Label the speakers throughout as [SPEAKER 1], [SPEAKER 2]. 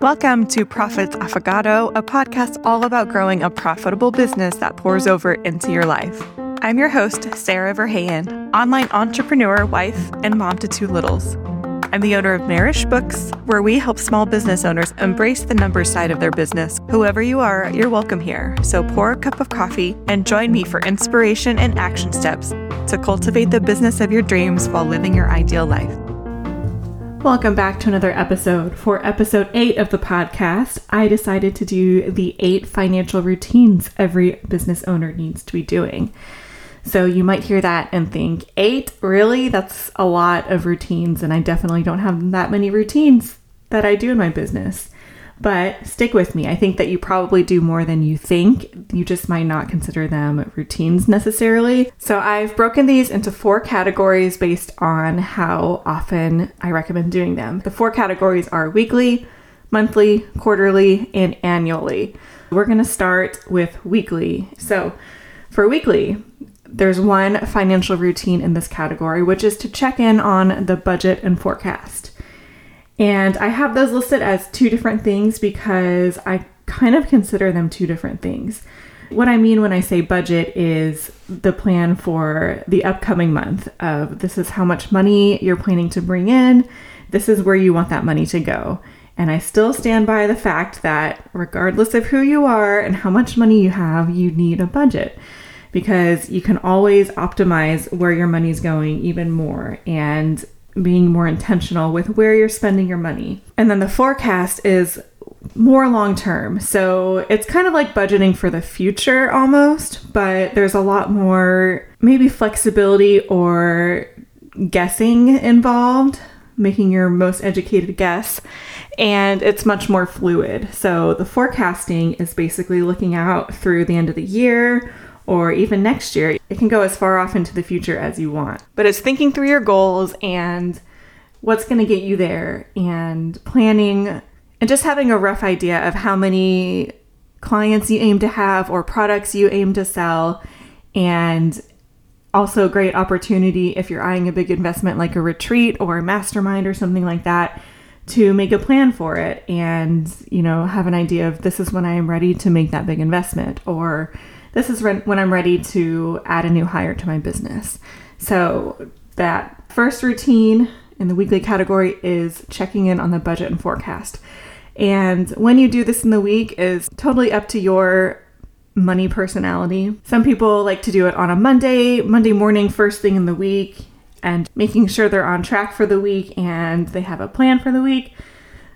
[SPEAKER 1] Welcome to Profits Affogato, a podcast all about growing a profitable business that pours over into your life. I'm your host, Sarah Verheyen, online entrepreneur, wife, and mom to two littles. I'm the owner of Marish Books, where we help small business owners embrace the numbers side of their business. Whoever you are, you're welcome here. So pour a cup of coffee and join me for inspiration and action steps to cultivate the business of your dreams while living your ideal life. Welcome back to another episode. For episode eight of the podcast, I decided to do the eight financial routines every business owner needs to be doing. So you might hear that and think, eight? Really? That's a lot of routines, and I definitely don't have that many routines that I do in my business. But stick with me. I think that you probably do more than you think. You just might not consider them routines necessarily. So I've broken these into four categories based on how often I recommend doing them. The four categories are weekly, monthly, quarterly, and annually. We're going to start with weekly. So for weekly, there's one financial routine in this category, which is to check in on the budget and forecast. And I have those listed as two different things because I kind of consider them two different things. What I mean when I say budget is the plan for the upcoming month of this is how much money you're planning to bring in, this is where you want that money to go. And I still stand by the fact that regardless of who you are and how much money you have, you need a budget because you can always optimize where your money's going even more. And being more intentional with where you're spending your money. And then the forecast is more long term. So it's kind of like budgeting for the future almost, but there's a lot more maybe flexibility or guessing involved, making your most educated guess. And it's much more fluid. So the forecasting is basically looking out through the end of the year or even next year. It can go as far off into the future as you want. But it's thinking through your goals and what's going to get you there and planning and just having a rough idea of how many clients you aim to have or products you aim to sell and also a great opportunity if you're eyeing a big investment like a retreat or a mastermind or something like that to make a plan for it and you know have an idea of this is when I am ready to make that big investment or this is when I'm ready to add a new hire to my business. So, that first routine in the weekly category is checking in on the budget and forecast. And when you do this in the week is totally up to your money personality. Some people like to do it on a Monday, Monday morning, first thing in the week, and making sure they're on track for the week and they have a plan for the week.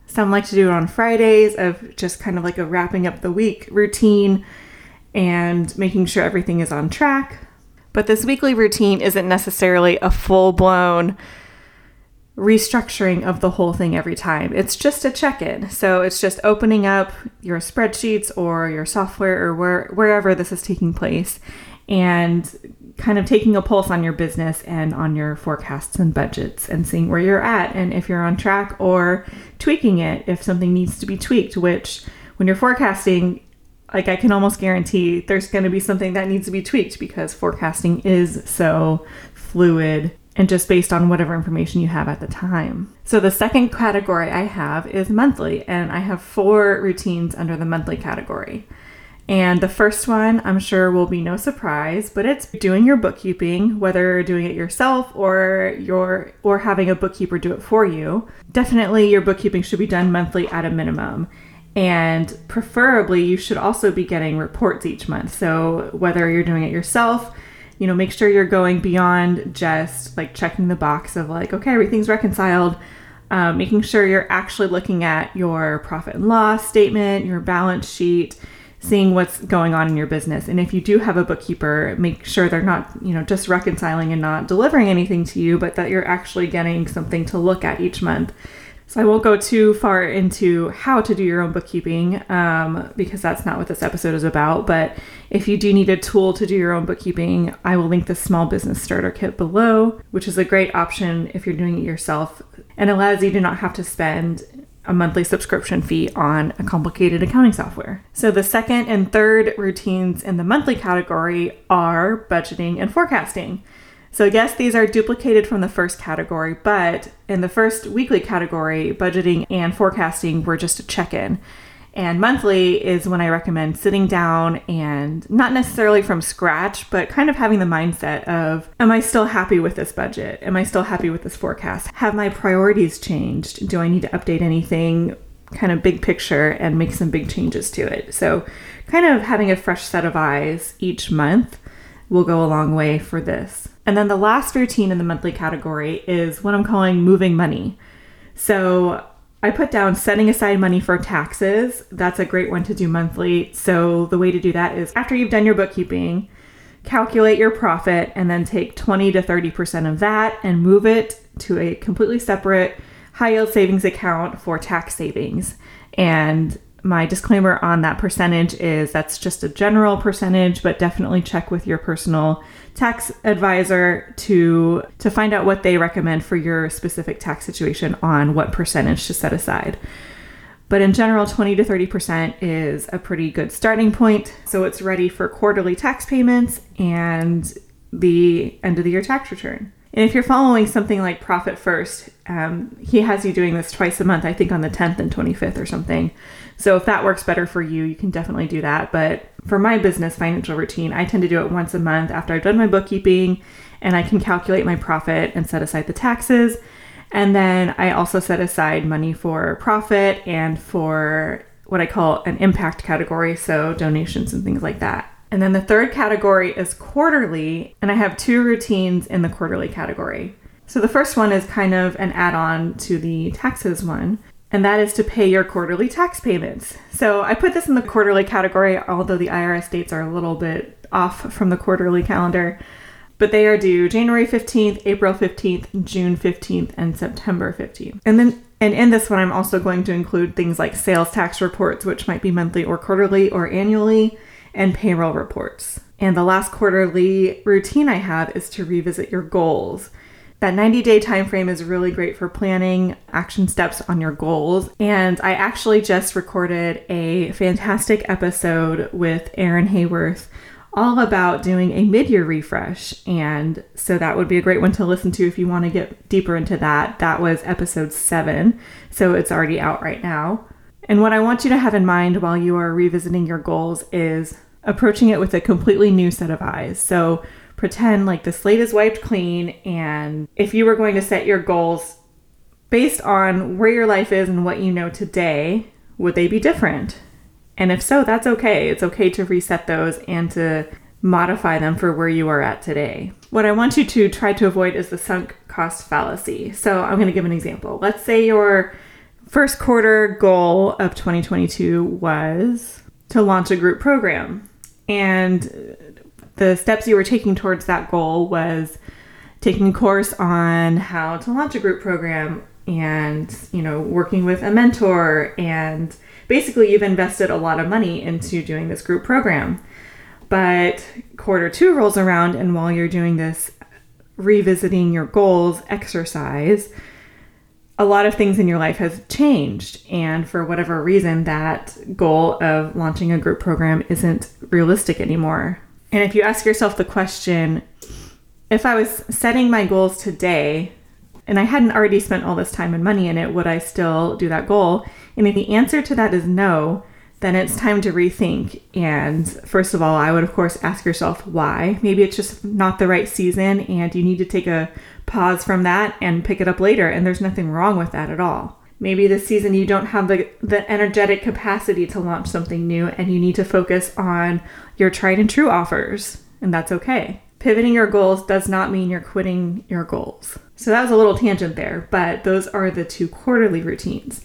[SPEAKER 1] Some like to do it on Fridays of just kind of like a wrapping up the week routine and making sure everything is on track. But this weekly routine isn't necessarily a full blown restructuring of the whole thing every time. It's just a check in. So it's just opening up your spreadsheets or your software or where, wherever this is taking place and kind of taking a pulse on your business and on your forecasts and budgets and seeing where you're at and if you're on track or tweaking it if something needs to be tweaked, which when you're forecasting, like I can almost guarantee there's going to be something that needs to be tweaked because forecasting is so fluid and just based on whatever information you have at the time. So the second category I have is monthly and I have four routines under the monthly category. And the first one, I'm sure will be no surprise, but it's doing your bookkeeping, whether doing it yourself or your or having a bookkeeper do it for you. Definitely your bookkeeping should be done monthly at a minimum. And preferably, you should also be getting reports each month. So, whether you're doing it yourself, you know, make sure you're going beyond just like checking the box of like, okay, everything's reconciled. Um, making sure you're actually looking at your profit and loss statement, your balance sheet, seeing what's going on in your business. And if you do have a bookkeeper, make sure they're not, you know, just reconciling and not delivering anything to you, but that you're actually getting something to look at each month so I won't go too far into how to do your own bookkeeping um, because that's not what this episode is about. But if you do need a tool to do your own bookkeeping, I will link the Small Business Starter Kit below, which is a great option if you're doing it yourself and allows you to not have to spend a monthly subscription fee on a complicated accounting software. So the second and third routines in the monthly category are budgeting and forecasting. So, yes, these are duplicated from the first category, but in the first weekly category, budgeting and forecasting were just a check in. And monthly is when I recommend sitting down and not necessarily from scratch, but kind of having the mindset of, am I still happy with this budget? Am I still happy with this forecast? Have my priorities changed? Do I need to update anything? Kind of big picture and make some big changes to it. So, kind of having a fresh set of eyes each month will go a long way for this. And then the last routine in the monthly category is what I'm calling moving money. So I put down setting aside money for taxes. That's a great one to do monthly. So the way to do that is after you've done your bookkeeping, calculate your profit and then take 20 to 30% of that and move it to a completely separate high yield savings account for tax savings. And my disclaimer on that percentage is that's just a general percentage, but definitely check with your personal tax advisor to to find out what they recommend for your specific tax situation on what percentage to set aside. But in general, 20 to 30% is a pretty good starting point. So it's ready for quarterly tax payments and the end of the year tax return. And if you're following something like Profit First, um, he has you doing this twice a month, I think on the 10th and 25th or something. So if that works better for you, you can definitely do that. But for my business financial routine, I tend to do it once a month after I've done my bookkeeping and I can calculate my profit and set aside the taxes. And then I also set aside money for profit and for what I call an impact category, so donations and things like that. And then the third category is quarterly, and I have two routines in the quarterly category. So the first one is kind of an add on to the taxes one and that is to pay your quarterly tax payments. So I put this in the quarterly category, although the IRS dates are a little bit off from the quarterly calendar. But they are due January 15th, April 15th, June 15th, and September 15th. And then and in this one I'm also going to include things like sales tax reports, which might be monthly or quarterly or annually, and payroll reports. And the last quarterly routine I have is to revisit your goals. That 90 day time frame is really great for planning action steps on your goals. And I actually just recorded a fantastic episode with Erin Hayworth all about doing a mid year refresh. And so that would be a great one to listen to if you want to get deeper into that. That was episode seven. So it's already out right now. And what I want you to have in mind while you are revisiting your goals is approaching it with a completely new set of eyes. So pretend like the slate is wiped clean and if you were going to set your goals based on where your life is and what you know today, would they be different? And if so, that's okay. It's okay to reset those and to modify them for where you are at today. What I want you to try to avoid is the sunk cost fallacy. So I'm going to give an example. Let's say your first quarter goal of 2022 was to launch a group program. And the steps you were taking towards that goal was taking a course on how to launch a group program and you know working with a mentor and basically you've invested a lot of money into doing this group program. But quarter two rolls around and while you're doing this revisiting your goals exercise a lot of things in your life has changed. And for whatever reason that goal of launching a group program isn't realistic anymore and if you ask yourself the question, if I was setting my goals today and I hadn't already spent all this time and money in it, would I still do that goal? And if the answer to that is no, then it's time to rethink. And first of all, I would, of course, ask yourself why. Maybe it's just not the right season and you need to take a pause from that and pick it up later. And there's nothing wrong with that at all. Maybe this season you don't have the, the energetic capacity to launch something new and you need to focus on your tried and true offers, and that's okay. Pivoting your goals does not mean you're quitting your goals. So that was a little tangent there, but those are the two quarterly routines.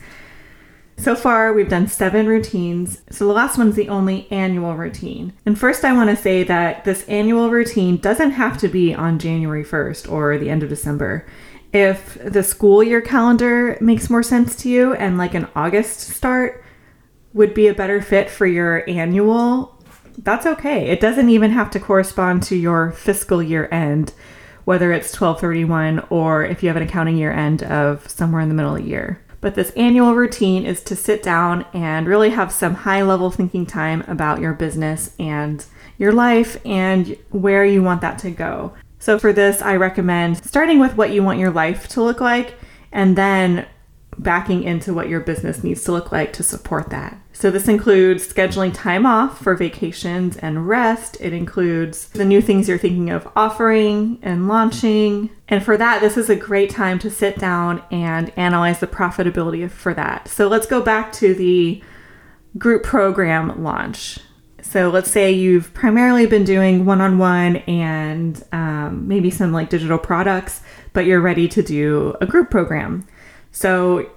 [SPEAKER 1] So far, we've done seven routines. So the last one's the only annual routine. And first, I want to say that this annual routine doesn't have to be on January 1st or the end of December. If the school year calendar makes more sense to you and like an August start would be a better fit for your annual, that's okay. It doesn't even have to correspond to your fiscal year end, whether it's 1231 or if you have an accounting year end of somewhere in the middle of the year. But this annual routine is to sit down and really have some high level thinking time about your business and your life and where you want that to go. So, for this, I recommend starting with what you want your life to look like and then backing into what your business needs to look like to support that. So, this includes scheduling time off for vacations and rest. It includes the new things you're thinking of offering and launching. And for that, this is a great time to sit down and analyze the profitability for that. So, let's go back to the group program launch. So, let's say you've primarily been doing one on one and um, maybe some like digital products, but you're ready to do a group program. So,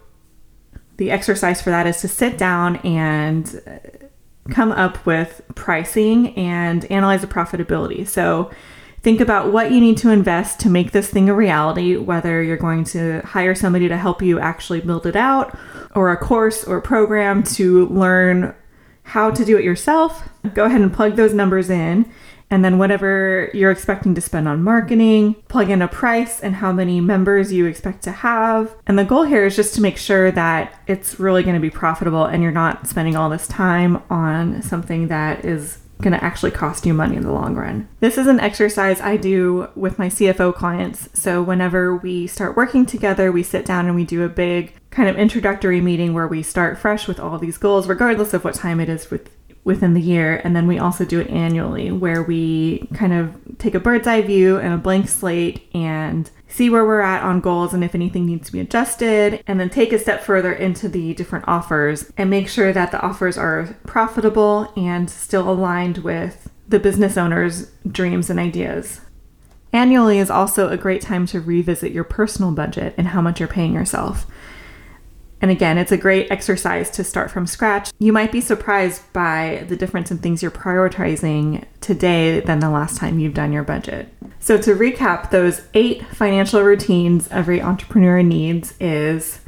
[SPEAKER 1] the exercise for that is to sit down and come up with pricing and analyze the profitability. So, think about what you need to invest to make this thing a reality, whether you're going to hire somebody to help you actually build it out, or a course or program to learn how to do it yourself. Go ahead and plug those numbers in and then whatever you're expecting to spend on marketing, plug in a price and how many members you expect to have. And the goal here is just to make sure that it's really going to be profitable and you're not spending all this time on something that is going to actually cost you money in the long run. This is an exercise I do with my CFO clients. So, whenever we start working together, we sit down and we do a big kind of introductory meeting where we start fresh with all these goals, regardless of what time it is with within the year. And then we also do it annually where we kind of take a bird's eye view and a blank slate and see where we're at on goals and if anything needs to be adjusted, and then take a step further into the different offers and make sure that the offers are profitable and still aligned with the business owner's dreams and ideas. Annually is also a great time to revisit your personal budget and how much you're paying yourself. And again, it's a great exercise to start from scratch. You might be surprised by the difference in things you're prioritizing today than the last time you've done your budget. So, to recap, those eight financial routines every entrepreneur needs is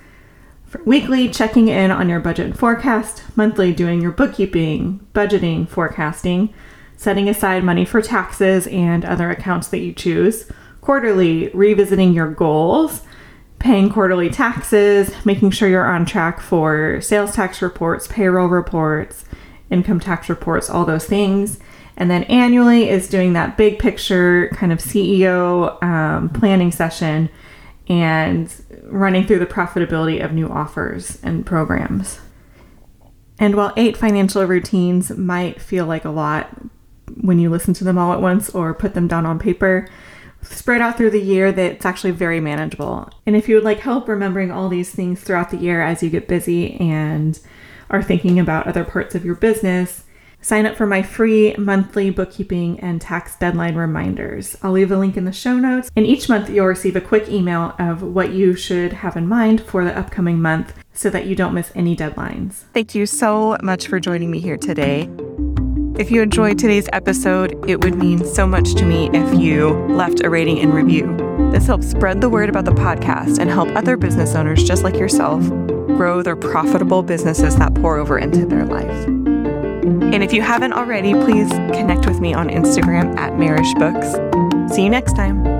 [SPEAKER 1] weekly checking in on your budget and forecast, monthly doing your bookkeeping, budgeting, forecasting, setting aside money for taxes and other accounts that you choose, quarterly revisiting your goals paying quarterly taxes, making sure you're on track for sales tax reports, payroll reports, income tax reports, all those things. And then annually is doing that big picture kind of CEO um, planning session and running through the profitability of new offers and programs. And while eight financial routines might feel like a lot when you listen to them all at once or put them down on paper, spread out through the year that's actually very manageable. And if you would like help remembering all these things throughout the year as you get busy and are thinking about other parts of your business, sign up for my free monthly bookkeeping and tax deadline reminders. I'll leave a link in the show notes. And each month you'll receive a quick email of what you should have in mind for the upcoming month so that you don't miss any deadlines. Thank you so much for joining me here today. If you enjoyed today's episode, it would mean so much to me if you left a rating and review. This helps spread the word about the podcast and help other business owners just like yourself grow their profitable businesses that pour over into their life. And if you haven't already, please connect with me on Instagram at Marish Books. See you next time.